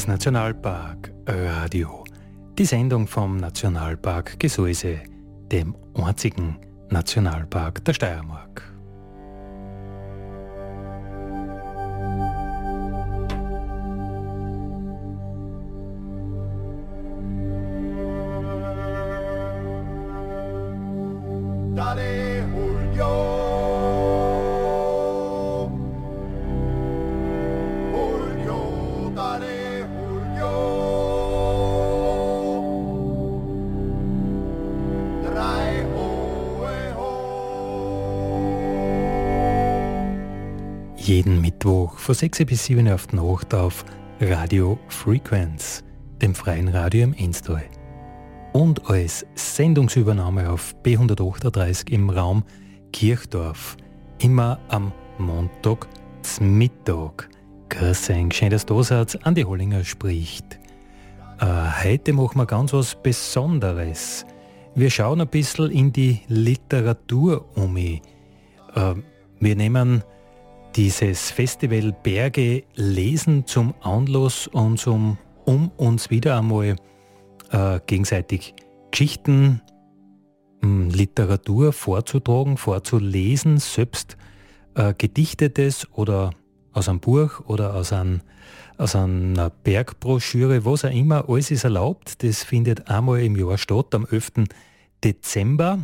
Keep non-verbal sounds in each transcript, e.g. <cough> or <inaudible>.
ist Nationalpark Radio. Die Sendung vom Nationalpark Gesäuse, dem einzigen Nationalpark der Steiermark. Jeden Mittwoch von 6 bis 7 auf die Nacht auf Radio Frequenz, dem freien Radio im Enstal. Und als Sendungsübernahme auf B138 im Raum Kirchdorf, immer am Montag Mittag. Grüß euch, schön, dass du da Andi Hollinger spricht. Äh, heute machen wir ganz was Besonderes. Wir schauen ein bisschen in die Literatur um. Äh, wir nehmen dieses Festival Berge lesen zum Anlass und zum, um uns wieder einmal äh, gegenseitig Geschichten, hm, Literatur vorzutragen, vorzulesen, selbst äh, gedichtetes oder aus einem Buch oder aus, ein, aus einer Bergbroschüre, was auch immer, alles ist erlaubt. Das findet einmal im Jahr statt, am 11. Dezember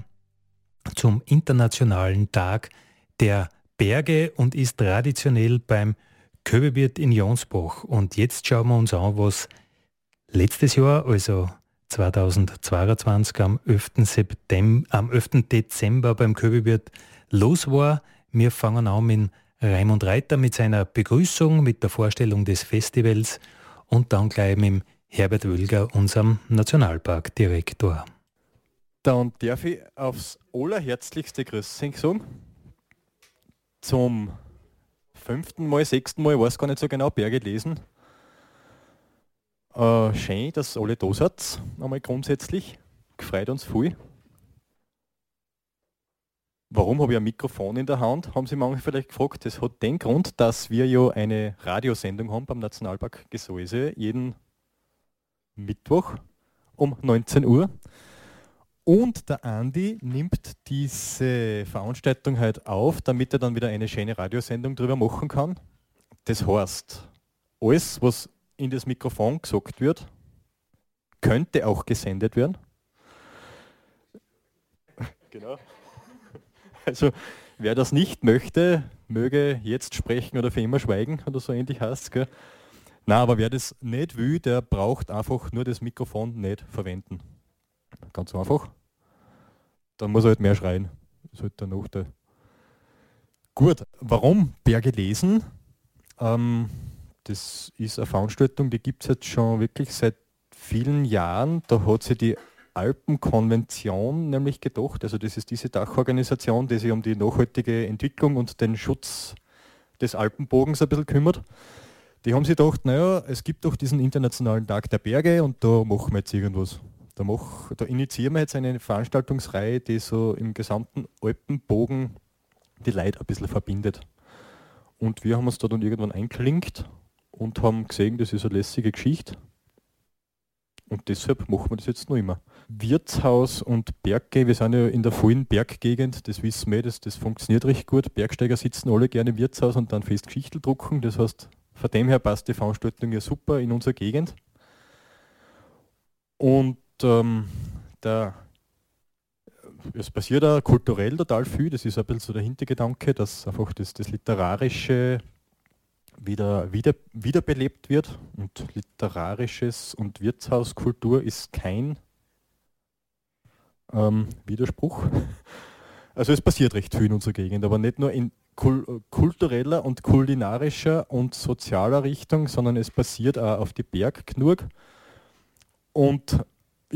zum Internationalen Tag der Berge und ist traditionell beim Köbebiert in Jonsbach. Und jetzt schauen wir uns an, was letztes Jahr, also 2022 am 11. September, am 11. Dezember beim Köbebiert los war. Wir fangen an mit Raimund Reiter mit seiner Begrüßung, mit der Vorstellung des Festivals und dann gleich mit Herbert Wölger, unserem Nationalparkdirektor. Dann darf ich aufs allerherzlichste Grüße sagen zum fünften Mal, sechsten Mal, ich weiß gar nicht so genau, Berge lesen. Äh, schön, dass alle da seid, einmal grundsätzlich. Gefreut uns viel. Warum habe ich ein Mikrofon in der Hand? Haben Sie manche vielleicht gefragt. Das hat den Grund, dass wir ja eine Radiosendung haben beim Nationalpark Gesäuse jeden Mittwoch um 19 Uhr. Und der Andi nimmt diese Veranstaltung halt auf, damit er dann wieder eine schöne Radiosendung drüber machen kann. Das heißt, alles, was in das Mikrofon gesagt wird, könnte auch gesendet werden. Genau. Also, wer das nicht möchte, möge jetzt sprechen oder für immer schweigen oder so ähnlich heißt es. Na, aber wer das nicht will, der braucht einfach nur das Mikrofon nicht verwenden. Ganz einfach. Dann muss er halt mehr schreien. Ist halt der Nachteil. Gut, warum Berge lesen? Ähm, das ist eine Veranstaltung, die gibt es jetzt schon wirklich seit vielen Jahren. Da hat sich die Alpenkonvention nämlich gedacht, also das ist diese Dachorganisation, die sich um die nachhaltige Entwicklung und den Schutz des Alpenbogens ein bisschen kümmert. Die haben sich gedacht, naja, es gibt doch diesen internationalen Tag der Berge und da machen wir jetzt irgendwas. Da, mach, da initiieren wir jetzt eine Veranstaltungsreihe, die so im gesamten Alpenbogen die Leute ein bisschen verbindet. Und wir haben uns da dann irgendwann einklinkt und haben gesehen, das ist eine lässige Geschichte. Und deshalb machen wir das jetzt noch immer. Wirtshaus und Berge, wir sind ja in der vollen Berggegend, das wissen wir, das, das funktioniert recht gut. Bergsteiger sitzen alle gerne im Wirtshaus und dann fest Geschichte drucken. Das heißt, von dem her passt die Veranstaltung ja super in unserer Gegend. Und ähm, der, es passiert da kulturell total viel, das ist ein bisschen so der Hintergedanke, dass einfach das, das Literarische wieder, wieder, wiederbelebt wird und literarisches und Wirtshauskultur ist kein ähm, Widerspruch. <laughs> Also es passiert recht viel in unserer Gegend, aber nicht nur in kul kultureller und kulinarischer und sozialer Richtung, sondern es passiert auch auf die Bergknurg. Und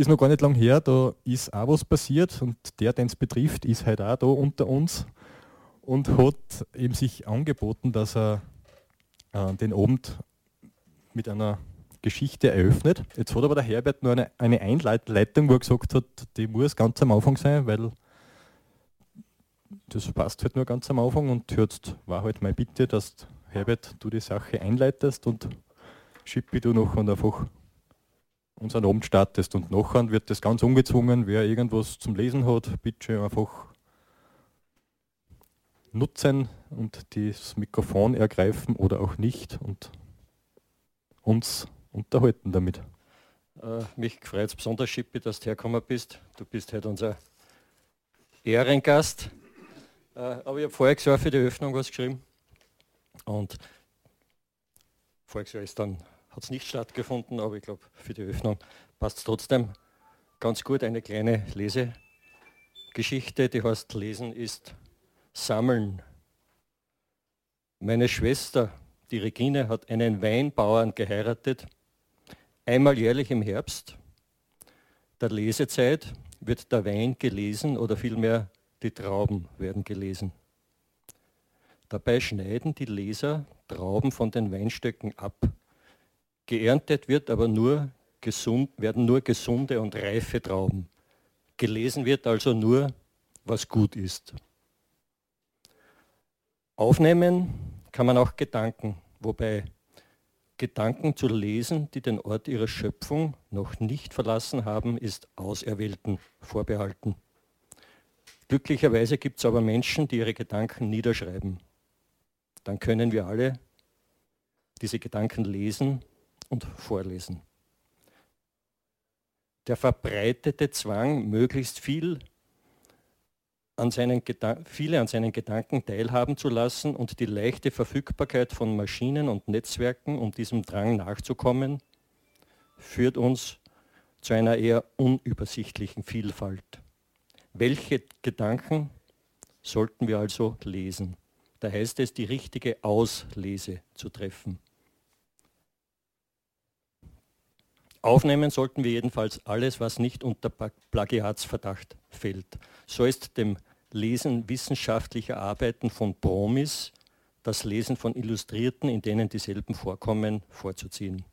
ist noch gar nicht lang her, da ist auch was passiert und der, den es betrifft, ist halt auch da unter uns. und hat eben sich angeboten, dass er äh, den Abend mit einer Geschichte eröffnet. Jetzt hat aber der Herbert nur eine, eine Einleitung, wo er gesagt hat, die muss ganz am Anfang sein, weil das passt halt nur ganz am Anfang und jetzt war halt meine Bitte, dass Herbert du die Sache einleitest und Schippi du noch und einfach unseren Abend startest und nachher wird das ganz ungezwungen, wer irgendwas zum Lesen hat, bitte einfach nutzen und das Mikrofon ergreifen oder auch nicht und uns unterhalten damit. Äh, mich freut es besonders, Schippi, dass du hergekommen bist. Du bist heute unser Ehrengast. Äh, aber ich habe voriges Jahr für die Öffnung was geschrieben. Und Jahr ist dann, hat es nicht stattgefunden, aber ich glaube, für die Öffnung passt es trotzdem ganz gut. Eine kleine Lesegeschichte, die heißt Lesen ist Sammeln. Meine Schwester, die Regine, hat einen Weinbauern geheiratet Einmal jährlich im Herbst der Lesezeit wird der Wein gelesen oder vielmehr die Trauben werden gelesen. Dabei schneiden die Leser Trauben von den Weinstöcken ab. Geerntet wird aber nur gesund, werden nur gesunde und reife Trauben. Gelesen wird also nur, was gut ist. Aufnehmen kann man auch Gedanken, wobei Gedanken zu lesen, die den Ort ihrer Schöpfung noch nicht verlassen haben, ist Auserwählten vorbehalten. Glücklicherweise gibt es aber Menschen, die ihre Gedanken niederschreiben. Dann können wir alle diese Gedanken lesen und vorlesen. Der verbreitete Zwang, möglichst viel an seinen viele an seinen Gedanken teilhaben zu lassen und die leichte Verfügbarkeit von Maschinen und Netzwerken, um diesem Drang nachzukommen, führt uns zu einer eher unübersichtlichen Vielfalt. Welche Gedanken sollten wir also lesen? Da heißt es, die richtige Auslese zu treffen. Aufnehmen sollten wir jedenfalls alles, was nicht unter Plagiatsverdacht fällt. So ist dem Lesen wissenschaftlicher Arbeiten von Promis, das Lesen von Illustrierten, in denen dieselben vorkommen, vorzuziehen.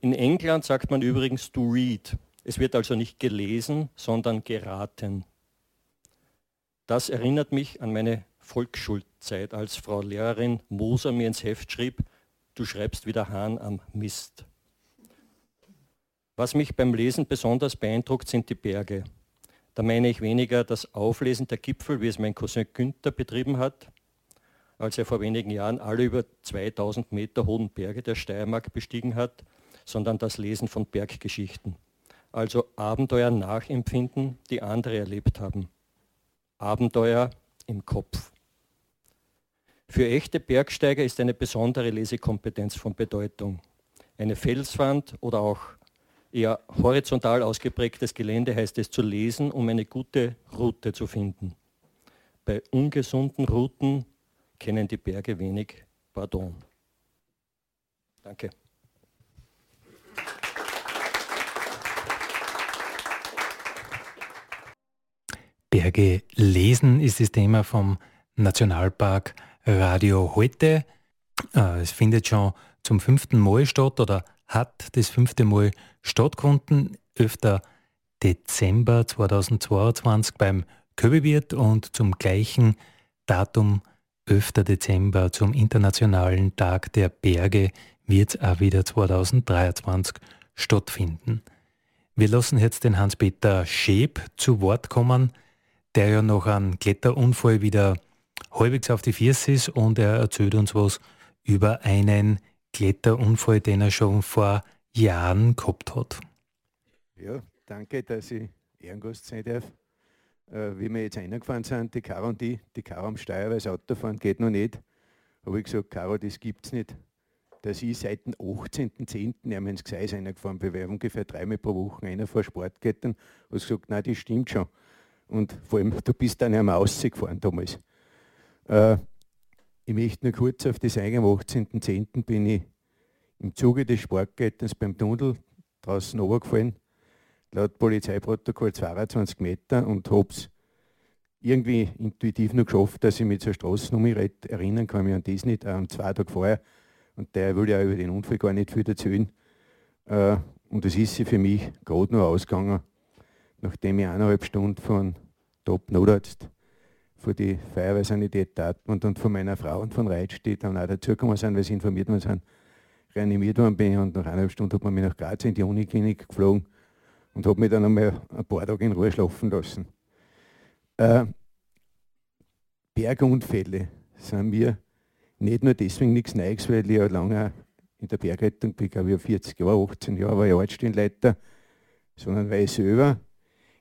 In England sagt man übrigens to read. Es wird also nicht gelesen, sondern geraten. Das erinnert mich an meine Volksschulzeit, als Frau Lehrerin Moser mir ins Heft schrieb, du schreibst wieder Hahn am Mist. Was mich beim Lesen besonders beeindruckt, sind die Berge. Da meine ich weniger das Auflesen der Gipfel, wie es mein Cousin Günther betrieben hat, als er vor wenigen Jahren alle über 2000 Meter hohen Berge der Steiermark bestiegen hat, sondern das Lesen von Berggeschichten. Also Abenteuer nachempfinden, die andere erlebt haben. Abenteuer im Kopf. Für echte Bergsteiger ist eine besondere Lesekompetenz von Bedeutung. Eine Felswand oder auch eher horizontal ausgeprägtes Gelände heißt es zu lesen, um eine gute Route zu finden. Bei ungesunden Routen kennen die Berge wenig Pardon. Danke. Berge lesen ist das Thema vom Nationalpark Radio heute. Äh, es findet schon zum fünften Mal statt oder hat das fünfte Mal stattgefunden, 11. Dezember 2022 beim Köbewirt und zum gleichen Datum 11. Dezember zum Internationalen Tag der Berge wird es auch wieder 2023 stattfinden. Wir lassen jetzt den Hans-Peter Schäb zu Wort kommen, der ja noch einen Kletterunfall wieder halbwegs auf die Füße ist und er erzählt uns was über einen Kletterunfall, den er schon vor Jahren gehabt hat. Ja, danke, dass ich Ehrengast sein darf. Äh, wie wir jetzt reingefahren sind, die Caro und die, die Caro am Steuer, weil das Autofahren geht noch nicht, habe ich gesagt, Caro, das gibt es nicht. Dass ich seit dem 18.10. einmal ins Gseis reingefahren bin, weil ungefähr dreimal pro Woche einer vor Sportketten, habe ich gesagt, nein, das stimmt schon. Und vor allem, du bist dann einmal rausgefahren damals. Äh, ich möchte nur kurz auf das eingehen. Am 18.10. bin ich im Zuge des Sportgartens beim Tunnel draußen runtergefallen, laut Polizeiprotokoll 22 Meter und habe es irgendwie intuitiv noch geschafft, dass ich mich zur Straßennummer erinnern kann, mich an das nicht, am zwei Tage vorher. Und der will ja über den Unfall gar nicht viel erzählen. Äh, und es ist sie für mich gerade nur ausgegangen, nachdem ich eineinhalb Stunden von Top-Notarzt von die Feuerwehrsanität Dortmund und von meiner Frau und von Reitsch, die dann auch dazugekommen sind, weil sie informiert worden sind, reanimiert worden bin. Und nach eineinhalb Stunden hat man mich nach Graz in die Uniklinik geflogen und habe mich dann einmal ein paar Tage in Ruhe schlafen lassen. Äh, Bergunfälle sind mir nicht nur deswegen nichts Neues, weil ich ja lange in der Bergrettung bin, glaube ich, 40 Jahre, 18 Jahre war ich Ortsstellenleiter, sondern weil ich selber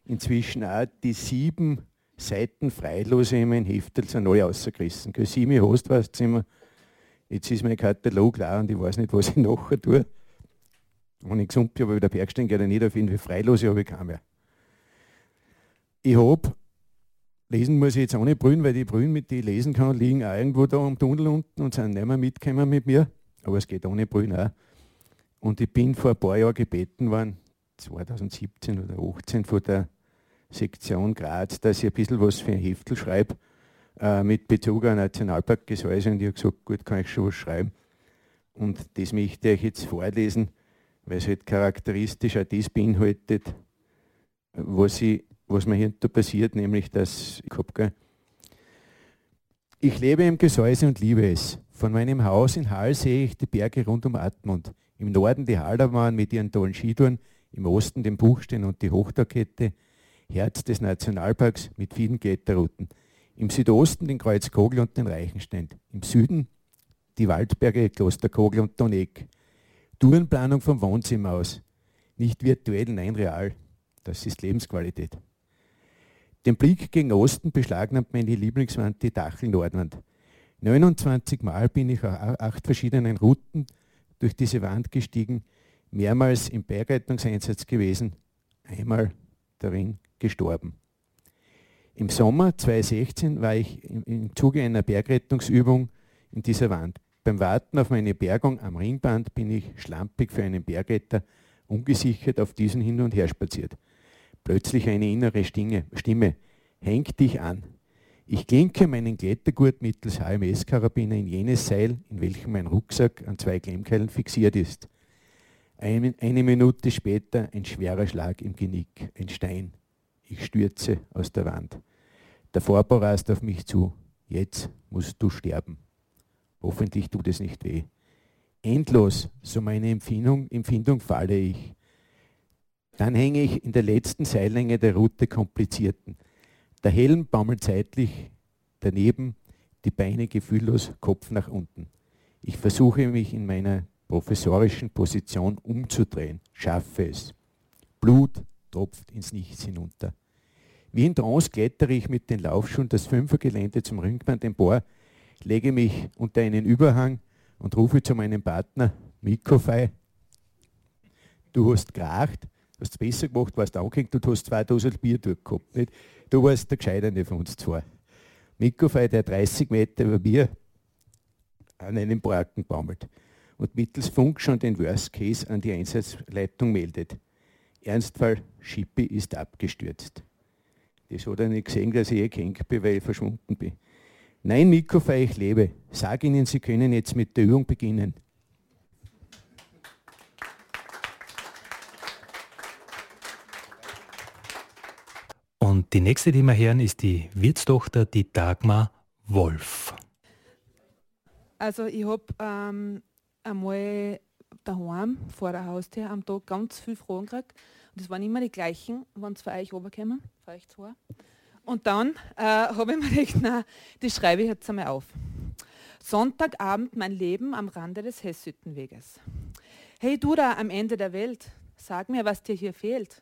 inzwischen auch die sieben Seiten Freilose in mein Heftel sind alle rausgerissen. Sieben hast war das Zimmer. Jetzt ist mein Katalog klar und ich weiß nicht, was ich <laughs> nachher tue. Wenn ich gesund bin, aber wieder Bergsteigen geht nicht auf jeden Fall Freilose habe ich keinen mehr. Ich habe, lesen muss ich jetzt ohne Brühen, weil die Brühen, mit denen ich lesen kann, liegen auch irgendwo da am Tunnel unten und sind nicht mehr mitgekommen mit mir. Aber es geht ohne Brühen auch. Und ich bin vor ein paar Jahren gebeten worden, 2017 oder 2018 von der Sektion Graz, dass ich ein bisschen was für ein Heftel schreibe äh, mit Bezug auf Nationalpark Gesäuse und ich habe gesagt, gut, kann ich schon was schreiben. Und das möchte ich jetzt vorlesen, weil es halt charakteristisch auch das beinhaltet, was, ich, was mir hier passiert, nämlich dass ich habe, ich lebe im Gesäuse und liebe es. Von meinem Haus in Hall sehe ich die Berge rund um Atmund. Im Norden die Halderbahn mit ihren tollen Skitouren, im Osten den Buchstein und die Hochtaukette, Herz des Nationalparks mit vielen Kletterrouten. Im Südosten den Kreuzkogel und den Reichenstein. Im Süden die Waldberge Klosterkogel und Doneck. Tourenplanung vom Wohnzimmer aus. Nicht virtuell, nein real. Das ist Lebensqualität. Den Blick gegen Osten beschlagnahmt meine Lieblingswand die Dachel-Nordwand. 29 Mal bin ich auf acht verschiedenen Routen durch diese Wand gestiegen, mehrmals im Bergrettungseinsatz gewesen, einmal darin gestorben. Im Sommer 2016 war ich im Zuge einer Bergrettungsübung in dieser Wand. Beim Warten auf meine Bergung am Ringband bin ich schlampig für einen Bergretter ungesichert auf diesen hin und her spaziert. Plötzlich eine innere Stimme, Stimme häng dich an. Ich klinke meinen Klettergurt mittels HMS-Karabiner in jenes Seil, in welchem mein Rucksack an zwei Klemmkeilen fixiert ist. Eine, eine Minute später ein schwerer Schlag im Genick, ein Stein. Ich stürze aus der Wand. Der Vorbau rast auf mich zu. Jetzt musst du sterben. Hoffentlich tut es nicht weh. Endlos, so meine Empfindung, Empfindung falle ich. Dann hänge ich in der letzten Seillänge der Route komplizierten. Der Helm baumelt seitlich daneben, die Beine gefühllos, Kopf nach unten. Ich versuche mich in meiner professorischen Position umzudrehen, schaffe es. Blut tropft ins Nichts hinunter. Wie in Trance klettere ich mit den Laufschuhen das Fünfergelände zum Ringband empor, lege mich unter einen Überhang und rufe zu meinem Partner, Mikrofei, du hast geracht, hast es besser gemacht, warst angehängt und hast 2000 Bier durchgehabt. Nicht? Du warst der Gescheiterte von uns zwei. Mikrofei, der 30 Meter über mir an einem Braken baumelt und mittels Funk schon den Worst Case an die Einsatzleitung meldet. Ernstfall, Schippi ist abgestürzt. Das hat er nicht gesehen, dass ich eh gehängt bin, weil ich verschwunden bin. Nein, Mikrofei, ich lebe. Sag Ihnen, Sie können jetzt mit der Übung beginnen. Und die nächste, die wir hören, ist die Wirtstochter, die Dagmar Wolf. Also ich habe ähm, einmal daheim vor der Haustür am Tag ganz viele Fragen gekriegt das waren immer die gleichen, wenn es für euch runterkommen, euch zwei. Und dann äh, habe ich mir gedacht, na, das schreibe ich jetzt einmal auf. Sonntagabend mein Leben am Rande des Hessüttenweges. Hey du da am Ende der Welt, sag mir, was dir hier fehlt.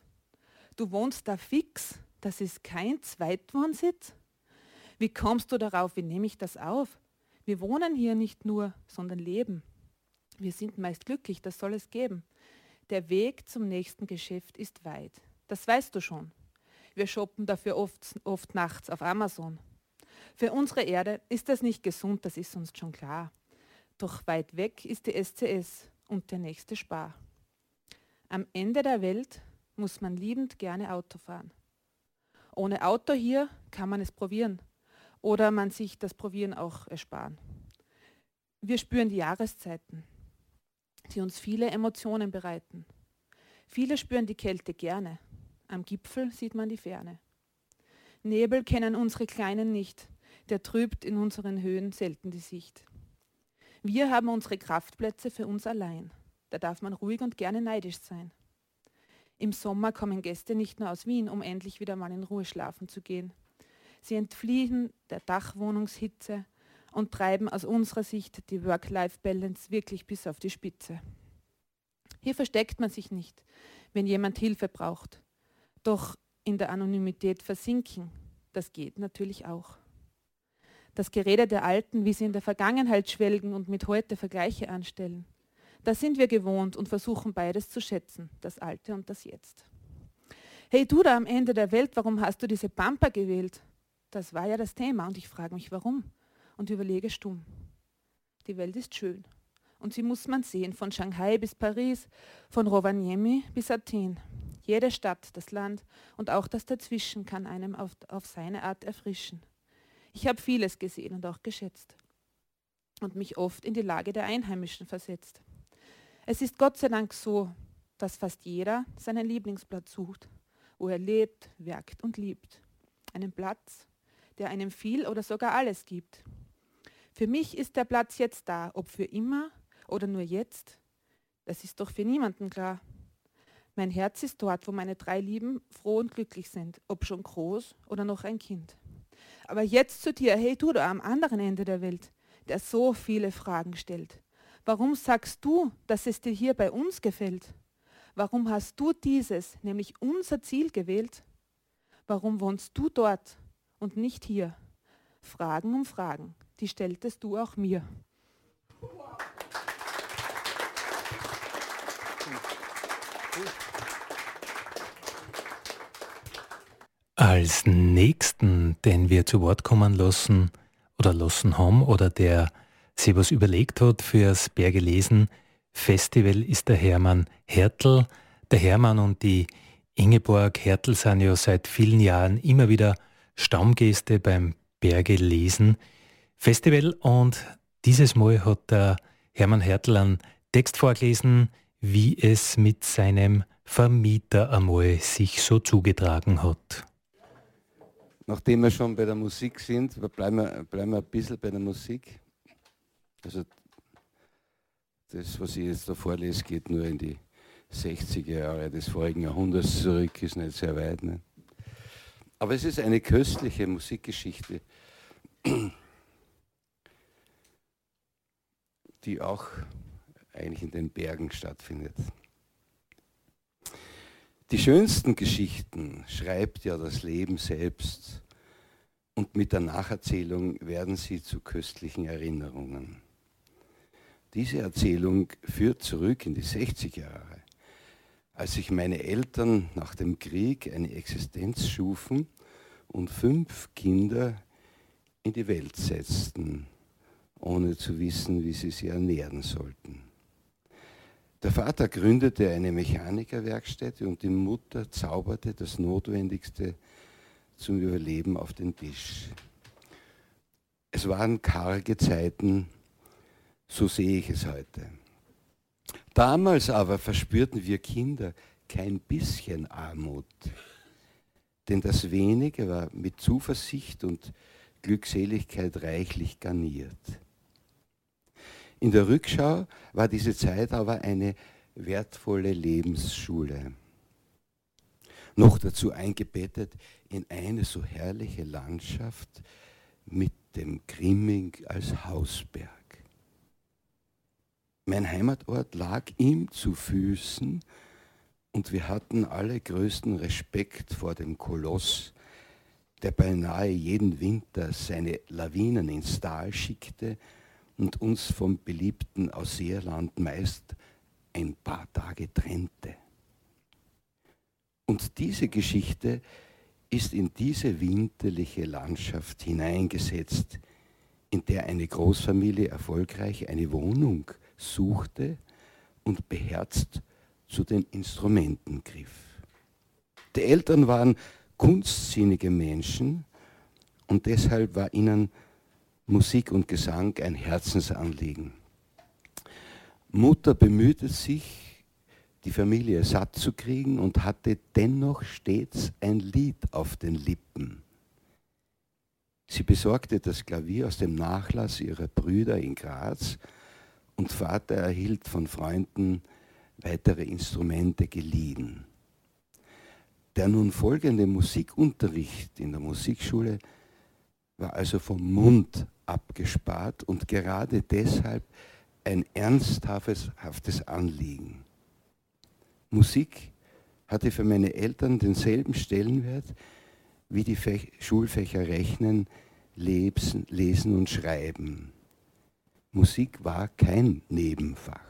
Du wohnst da fix, das ist kein Zweitwohnsitz. Wie kommst du darauf, wie nehme ich das auf? Wir wohnen hier nicht nur, sondern leben. Wir sind meist glücklich, das soll es geben. Der Weg zum nächsten Geschäft ist weit. Das weißt du schon. Wir shoppen dafür oft, oft nachts auf Amazon. Für unsere Erde ist das nicht gesund, das ist uns schon klar. Doch weit weg ist die SCS und der nächste Spar. Am Ende der Welt muss man liebend gerne Auto fahren. Ohne Auto hier kann man es probieren oder man sich das Probieren auch ersparen. Wir spüren die Jahreszeiten, die uns viele Emotionen bereiten. Viele spüren die Kälte gerne. Am Gipfel sieht man die Ferne. Nebel kennen unsere Kleinen nicht, der trübt in unseren Höhen selten die Sicht. Wir haben unsere Kraftplätze für uns allein. Da darf man ruhig und gerne neidisch sein. Im Sommer kommen Gäste nicht nur aus Wien, um endlich wieder mal in Ruhe schlafen zu gehen. Sie entfliehen der Dachwohnungshitze und treiben aus unserer Sicht die Work-Life-Balance wirklich bis auf die Spitze. Hier versteckt man sich nicht, wenn jemand Hilfe braucht. Doch in der Anonymität versinken, das geht natürlich auch. Das Gerede der Alten, wie sie in der Vergangenheit schwelgen und mit heute Vergleiche anstellen, da sind wir gewohnt und versuchen beides zu schätzen, das Alte und das Jetzt. Hey du da am Ende der Welt, warum hast du diese Pampa gewählt? Das war ja das Thema und ich frage mich, warum? Und überlege stumm. Die Welt ist schön und sie muss man sehen, von Shanghai bis Paris, von Rovaniemi bis Athen. Jede Stadt, das Land und auch das dazwischen kann einem auf, auf seine Art erfrischen. Ich habe vieles gesehen und auch geschätzt und mich oft in die Lage der Einheimischen versetzt. Es ist Gott sei Dank so, dass fast jeder seinen Lieblingsplatz sucht, wo er lebt, werkt und liebt. Einen Platz, der einem viel oder sogar alles gibt. Für mich ist der Platz jetzt da, ob für immer oder nur jetzt. Das ist doch für niemanden klar. Mein Herz ist dort, wo meine drei Lieben froh und glücklich sind, ob schon groß oder noch ein Kind. Aber jetzt zu dir, hey du da am anderen Ende der Welt, der so viele Fragen stellt. Warum sagst du, dass es dir hier bei uns gefällt? Warum hast du dieses, nämlich unser Ziel gewählt? Warum wohnst du dort und nicht hier? Fragen um Fragen, die stelltest du auch mir. Als nächsten, den wir zu Wort kommen lassen oder lassen haben oder der sich was überlegt hat fürs Bergelesen Festival ist der Hermann Hertel. Der Hermann und die Ingeborg Hertel sind ja seit vielen Jahren immer wieder Stammgäste beim Bergelesen Festival und dieses Mal hat der Hermann Hertel einen Text vorgelesen, wie es mit seinem Vermieter einmal sich so zugetragen hat. Nachdem wir schon bei der Musik sind, bleiben wir, bleiben wir ein bisschen bei der Musik. Also das, was ich jetzt da vorlese, geht nur in die 60er Jahre des vorigen Jahrhunderts zurück, ist nicht sehr weit. Ne? Aber es ist eine köstliche Musikgeschichte, die auch eigentlich in den Bergen stattfindet. Die schönsten Geschichten schreibt ja das Leben selbst und mit der Nacherzählung werden sie zu köstlichen Erinnerungen. Diese Erzählung führt zurück in die 60er Jahre, als sich meine Eltern nach dem Krieg eine Existenz schufen und fünf Kinder in die Welt setzten, ohne zu wissen, wie sie sie ernähren sollten. Der Vater gründete eine Mechanikerwerkstätte und die Mutter zauberte das Notwendigste zum Überleben auf den Tisch. Es waren karge Zeiten, so sehe ich es heute. Damals aber verspürten wir Kinder kein bisschen Armut, denn das Wenige war mit Zuversicht und Glückseligkeit reichlich garniert. In der Rückschau war diese Zeit aber eine wertvolle Lebensschule. Noch dazu eingebettet in eine so herrliche Landschaft mit dem Grimming als Hausberg. Mein Heimatort lag ihm zu Füßen und wir hatten alle größten Respekt vor dem Koloss, der beinahe jeden Winter seine Lawinen ins Tal schickte und uns vom beliebten Ausseerland meist ein paar Tage trennte. Und diese Geschichte ist in diese winterliche Landschaft hineingesetzt, in der eine Großfamilie erfolgreich eine Wohnung suchte und beherzt zu den Instrumenten griff. Die Eltern waren kunstsinnige Menschen und deshalb war ihnen Musik und Gesang ein Herzensanliegen. Mutter bemühte sich, die Familie satt zu kriegen und hatte dennoch stets ein Lied auf den Lippen. Sie besorgte das Klavier aus dem Nachlass ihrer Brüder in Graz und Vater erhielt von Freunden weitere Instrumente geliehen. Der nun folgende Musikunterricht in der Musikschule war also vom Mund abgespart und gerade deshalb ein ernsthaftes Anliegen. Musik hatte für meine Eltern denselben Stellenwert wie die Fech Schulfächer Rechnen, Lesen, Lesen und Schreiben. Musik war kein Nebenfach.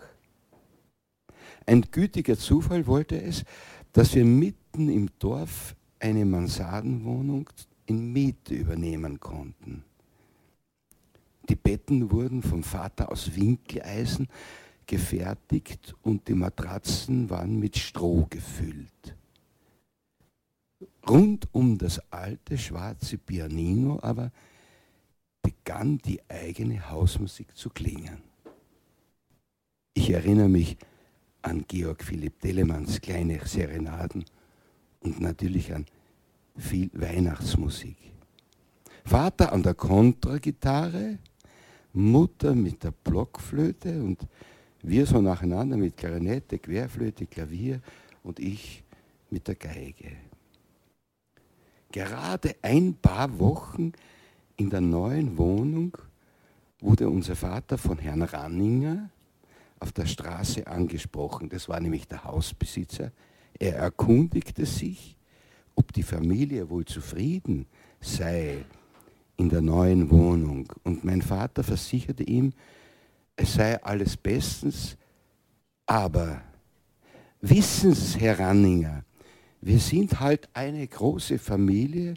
Ein gütiger Zufall wollte es, dass wir mitten im Dorf eine Mansardenwohnung in Miete übernehmen konnten. Die Betten wurden vom Vater aus Winkeleisen gefertigt und die Matratzen waren mit Stroh gefüllt. Rund um das alte schwarze Pianino aber begann die eigene Hausmusik zu klingen. Ich erinnere mich an Georg Philipp Telemanns kleine Serenaden und natürlich an viel Weihnachtsmusik. Vater an der Kontragitarre, Mutter mit der Blockflöte und wir so nacheinander mit Klarinette, Querflöte, Klavier und ich mit der Geige. Gerade ein paar Wochen in der neuen Wohnung wurde unser Vater von Herrn Ranninger auf der Straße angesprochen. Das war nämlich der Hausbesitzer. Er erkundigte sich, ob die Familie wohl zufrieden sei in der neuen Wohnung. Und mein Vater versicherte ihm, es sei alles bestens, aber wissen Sie, Herr Ranninger, wir sind halt eine große Familie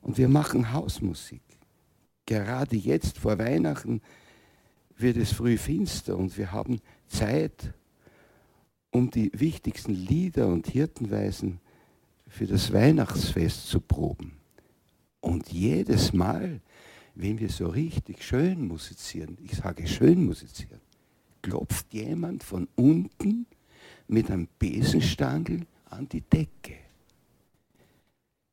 und wir machen Hausmusik. Gerade jetzt vor Weihnachten wird es früh finster und wir haben Zeit, um die wichtigsten Lieder und Hirtenweisen für das Weihnachtsfest zu proben. Und jedes Mal, wenn wir so richtig schön musizieren, ich sage schön musizieren, klopft jemand von unten mit einem Besenstangel an die Decke.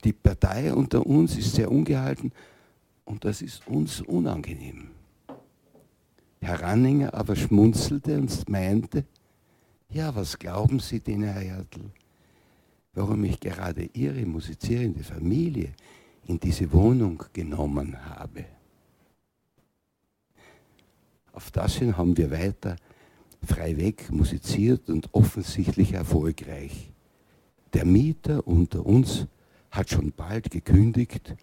Die Partei unter uns ist sehr ungehalten und das ist uns unangenehm. Herr Ranninger aber schmunzelte und meinte, ja, was glauben Sie denn, Herr Hertel, warum ich gerade Ihre musizierende Familie in diese Wohnung genommen habe? Auf das hin haben wir weiter freiweg musiziert und offensichtlich erfolgreich. Der Mieter unter uns hat schon bald gekündigt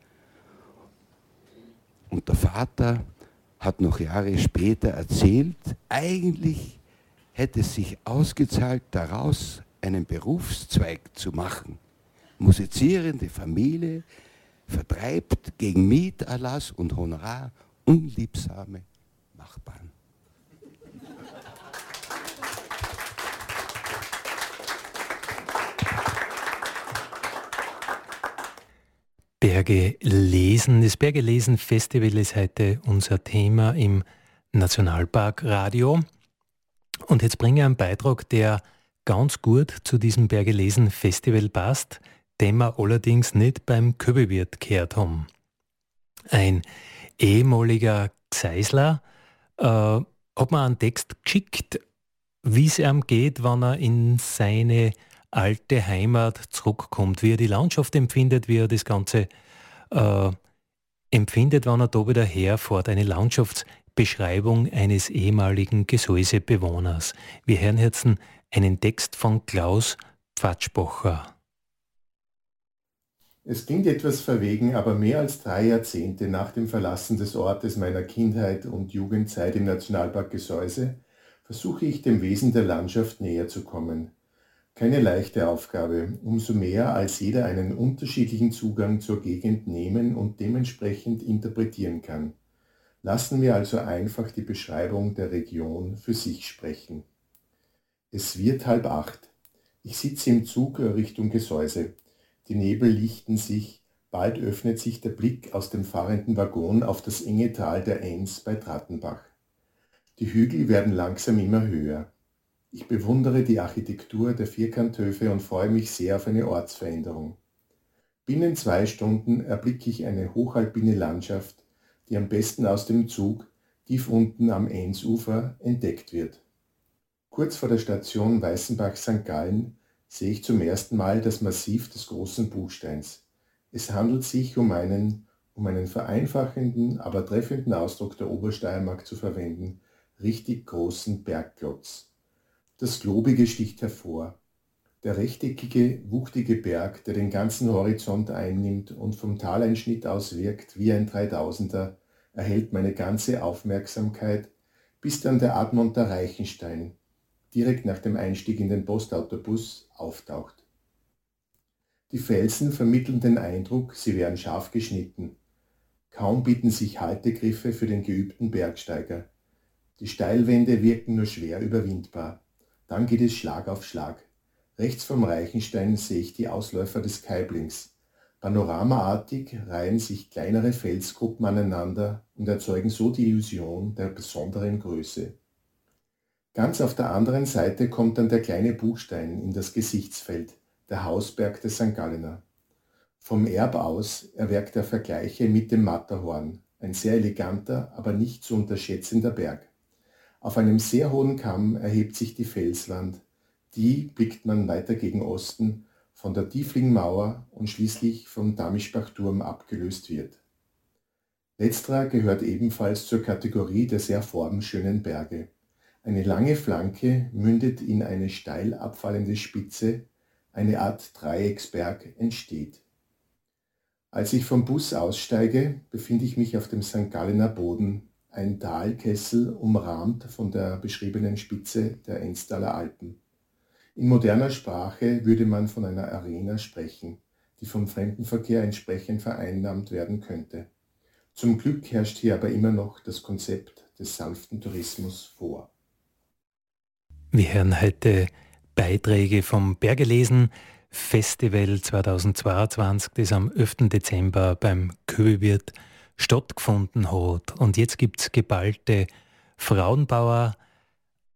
und der Vater hat noch Jahre später erzählt, eigentlich hätte es sich ausgezahlt, daraus einen Berufszweig zu machen. Musizierende Familie vertreibt gegen Mieterlass und Honorar unliebsame Nachbarn. Berge lesen. Das Berge lesen Festival ist heute unser Thema im Nationalpark Radio. Und jetzt bringe ich einen Beitrag, der ganz gut zu diesem Berge lesen Festival passt, den wir allerdings nicht beim Köbewirt gehört haben. Ein ehemaliger Gseisler äh, hat mir einen Text geschickt, wie es ihm geht, wenn er in seine alte Heimat zurückkommt, wie er die Landschaft empfindet, wie er das Ganze äh, empfindet, wenn er da wieder herfährt. Eine Landschaftsbeschreibung eines ehemaligen Gesäusebewohners. Wir hören jetzt einen Text von Klaus Pfatschbacher. Es klingt etwas verwegen, aber mehr als drei Jahrzehnte nach dem Verlassen des Ortes meiner Kindheit und Jugendzeit im Nationalpark Gesäuse versuche ich dem Wesen der Landschaft näher zu kommen. Keine leichte Aufgabe, umso mehr als jeder einen unterschiedlichen Zugang zur Gegend nehmen und dementsprechend interpretieren kann. Lassen wir also einfach die Beschreibung der Region für sich sprechen. Es wird halb acht. Ich sitze im Zug Richtung Gesäuse. Die Nebel lichten sich, bald öffnet sich der Blick aus dem fahrenden Waggon auf das enge Tal der Enns bei Trattenbach. Die Hügel werden langsam immer höher. Ich bewundere die Architektur der Vierkanthöfe und freue mich sehr auf eine Ortsveränderung. Binnen zwei Stunden erblicke ich eine hochalpine Landschaft, die am besten aus dem Zug tief unten am Ennsufer entdeckt wird. Kurz vor der Station Weißenbach-St. Gallen sehe ich zum ersten Mal das Massiv des großen Buchsteins. Es handelt sich um einen, um einen vereinfachenden, aber treffenden Ausdruck der Obersteiermark zu verwenden, richtig großen Bergklotz. Das Globige sticht hervor. Der rechteckige, wuchtige Berg, der den ganzen Horizont einnimmt und vom Taleinschnitt aus wirkt wie ein Dreitausender, erhält meine ganze Aufmerksamkeit, bis dann der Admonter Reichenstein, direkt nach dem Einstieg in den Postautobus auftaucht. Die Felsen vermitteln den Eindruck, sie wären scharf geschnitten. Kaum bieten sich Haltegriffe für den geübten Bergsteiger. Die Steilwände wirken nur schwer überwindbar. Dann geht es Schlag auf Schlag. Rechts vom Reichenstein sehe ich die Ausläufer des Kaiblings. Panoramaartig reihen sich kleinere Felsgruppen aneinander und erzeugen so die Illusion der besonderen Größe. Ganz auf der anderen Seite kommt dann der kleine Buchstein in das Gesichtsfeld, der Hausberg des St. Gallener. Vom Erb aus erwirkt er Vergleiche mit dem Matterhorn, ein sehr eleganter, aber nicht zu unterschätzender Berg. Auf einem sehr hohen Kamm erhebt sich die Felswand, die blickt man weiter gegen Osten von der Tieflingmauer und schließlich vom Damischbachturm abgelöst wird. Letzterer gehört ebenfalls zur Kategorie der sehr formschönen Berge. Eine lange Flanke mündet in eine steil abfallende Spitze, eine Art Dreiecksberg entsteht. Als ich vom Bus aussteige, befinde ich mich auf dem St. Gallener Boden, ein Talkessel umrahmt von der beschriebenen Spitze der Enstaler Alpen. In moderner Sprache würde man von einer Arena sprechen, die vom Fremdenverkehr entsprechend vereinnahmt werden könnte. Zum Glück herrscht hier aber immer noch das Konzept des sanften Tourismus vor. Wir hören heute Beiträge vom Bergelesen Festival 2022, das am 11. Dezember beim Köbewirt stattgefunden hat. Und jetzt gibt es geballte Frauenbauer.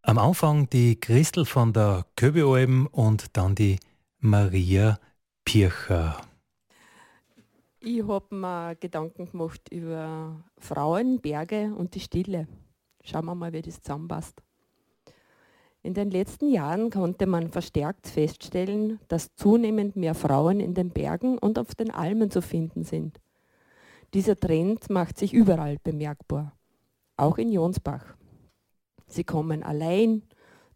Am Anfang die Christel von der Köbealm und dann die Maria Pircher. Ich habe mir Gedanken gemacht über Frauen, Berge und die Stille. Schauen wir mal, wie das zusammenpasst. In den letzten Jahren konnte man verstärkt feststellen, dass zunehmend mehr Frauen in den Bergen und auf den Almen zu finden sind. Dieser Trend macht sich überall bemerkbar, auch in Jonsbach. Sie kommen allein,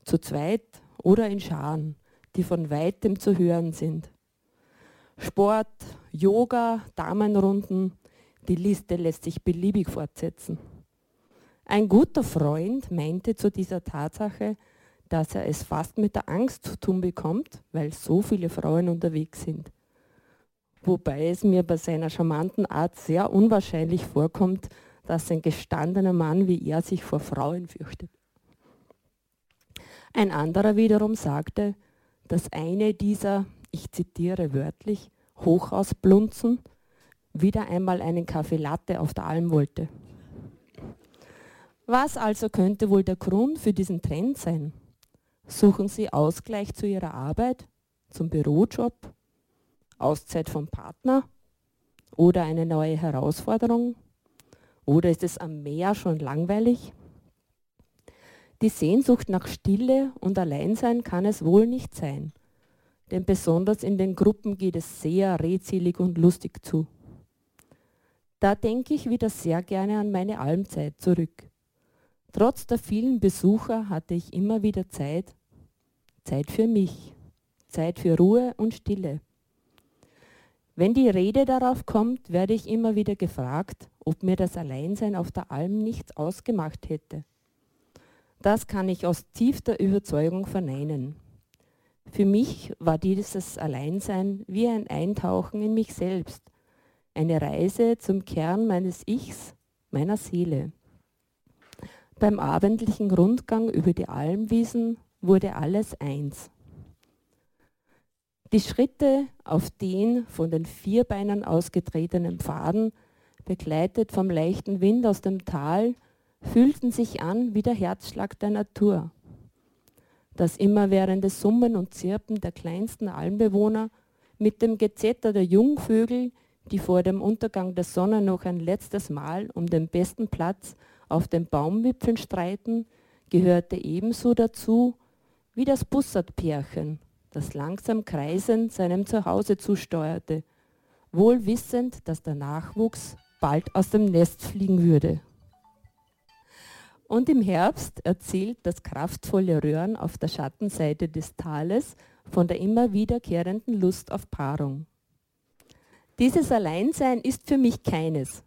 zu zweit oder in Scharen, die von weitem zu hören sind. Sport, Yoga, Damenrunden, die Liste lässt sich beliebig fortsetzen. Ein guter Freund meinte zu dieser Tatsache, dass er es fast mit der Angst zu tun bekommt, weil so viele Frauen unterwegs sind. Wobei es mir bei seiner charmanten Art sehr unwahrscheinlich vorkommt, dass ein gestandener Mann wie er sich vor Frauen fürchtet. Ein anderer wiederum sagte, dass eine dieser, ich zitiere wörtlich, Hochhausblunzen wieder einmal einen Kaffee Latte auf der Alm wollte. Was also könnte wohl der Grund für diesen Trend sein? Suchen Sie Ausgleich zu Ihrer Arbeit, zum Bürojob, Auszeit vom Partner oder eine neue Herausforderung? Oder ist es am Meer schon langweilig? Die Sehnsucht nach Stille und Alleinsein kann es wohl nicht sein, denn besonders in den Gruppen geht es sehr redselig und lustig zu. Da denke ich wieder sehr gerne an meine Almzeit zurück. Trotz der vielen Besucher hatte ich immer wieder Zeit, Zeit für mich, Zeit für Ruhe und Stille. Wenn die Rede darauf kommt, werde ich immer wieder gefragt, ob mir das Alleinsein auf der Alm nichts ausgemacht hätte. Das kann ich aus tiefster Überzeugung verneinen. Für mich war dieses Alleinsein wie ein Eintauchen in mich selbst, eine Reise zum Kern meines Ichs, meiner Seele. Beim abendlichen Rundgang über die Almwiesen wurde alles eins. Die Schritte auf den von den Vierbeinern ausgetretenen Pfaden, begleitet vom leichten Wind aus dem Tal, fühlten sich an wie der Herzschlag der Natur. Das immerwährende Summen und Zirpen der kleinsten Almbewohner mit dem Gezetter der Jungvögel, die vor dem Untergang der Sonne noch ein letztes Mal um den besten Platz auf den Baumwipfeln streiten, gehörte ebenso dazu wie das Bussardpärchen, das langsam kreisend seinem Zuhause zusteuerte, wohl wissend, dass der Nachwuchs bald aus dem Nest fliegen würde. Und im Herbst erzählt das kraftvolle Röhren auf der Schattenseite des Tales von der immer wiederkehrenden Lust auf Paarung. Dieses Alleinsein ist für mich keines.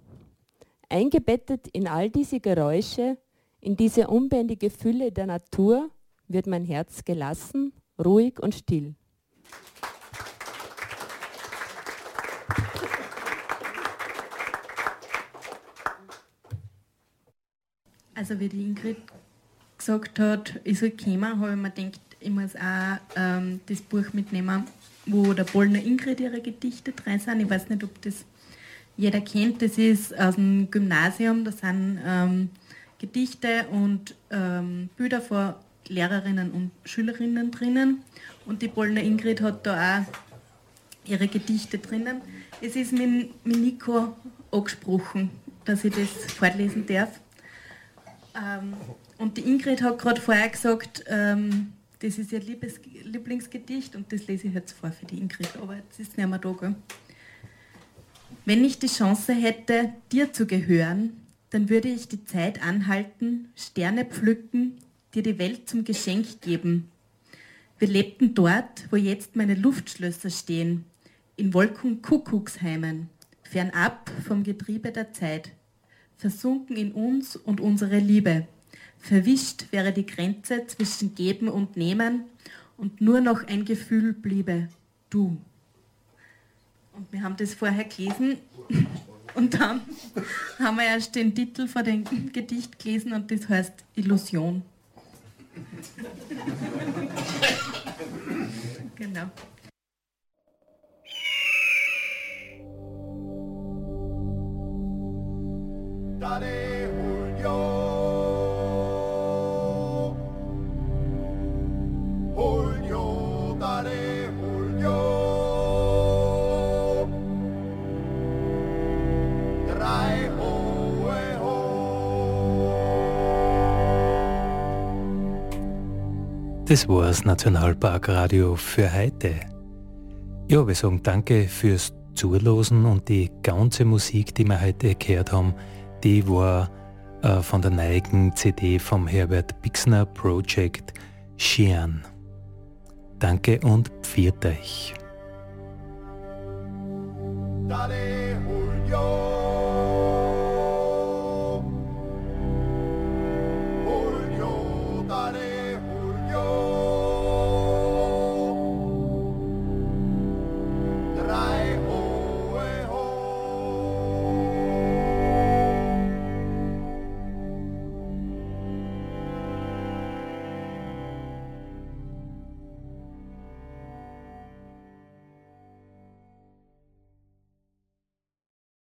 Eingebettet in all diese Geräusche, in diese unbändige Fülle der Natur, wird mein Herz gelassen, ruhig und still. Also wie die Ingrid gesagt hat, ist er gekommen, habe ich mir gedacht, ich muss auch ähm, das Buch mitnehmen, wo der Bollner Ingrid ihre Gedichte drin sind. Ich weiß nicht, ob das jeder kennt. Das ist aus dem Gymnasium. Da sind ähm, Gedichte und ähm, Bilder von Lehrerinnen und Schülerinnen drinnen. Und die Bollner Ingrid hat da auch ihre Gedichte drinnen. Es ist mit, mit Nico angesprochen, dass ich das vorlesen darf. Ähm, und die Ingrid hat gerade vorher gesagt, ähm, das ist ihr Liebes Lieblingsgedicht und das lese ich jetzt vor für die Ingrid, aber jetzt ist es nicht mehr da. Gell? Wenn ich die Chance hätte, dir zu gehören, dann würde ich die Zeit anhalten, Sterne pflücken, dir die Welt zum Geschenk geben. Wir lebten dort, wo jetzt meine Luftschlösser stehen, in Wolkenkuckucksheimen, fernab vom Getriebe der Zeit, versunken in uns und unsere Liebe. Verwischt wäre die Grenze zwischen Geben und Nehmen und nur noch ein Gefühl bliebe, du. Und wir haben das vorher gelesen <laughs> und dann haben wir erst den Titel von dem Gedicht gelesen und das heißt Illusion. <laughs> genau. Dare Julio. Das war's Nationalparkradio für heute. Ja, wir sagen danke fürs Zuhören und die ganze Musik, die wir heute gehört haben, die war äh, von der neigen CD vom Herbert Bixner Project Xian. Danke und pfiat euch. Julio.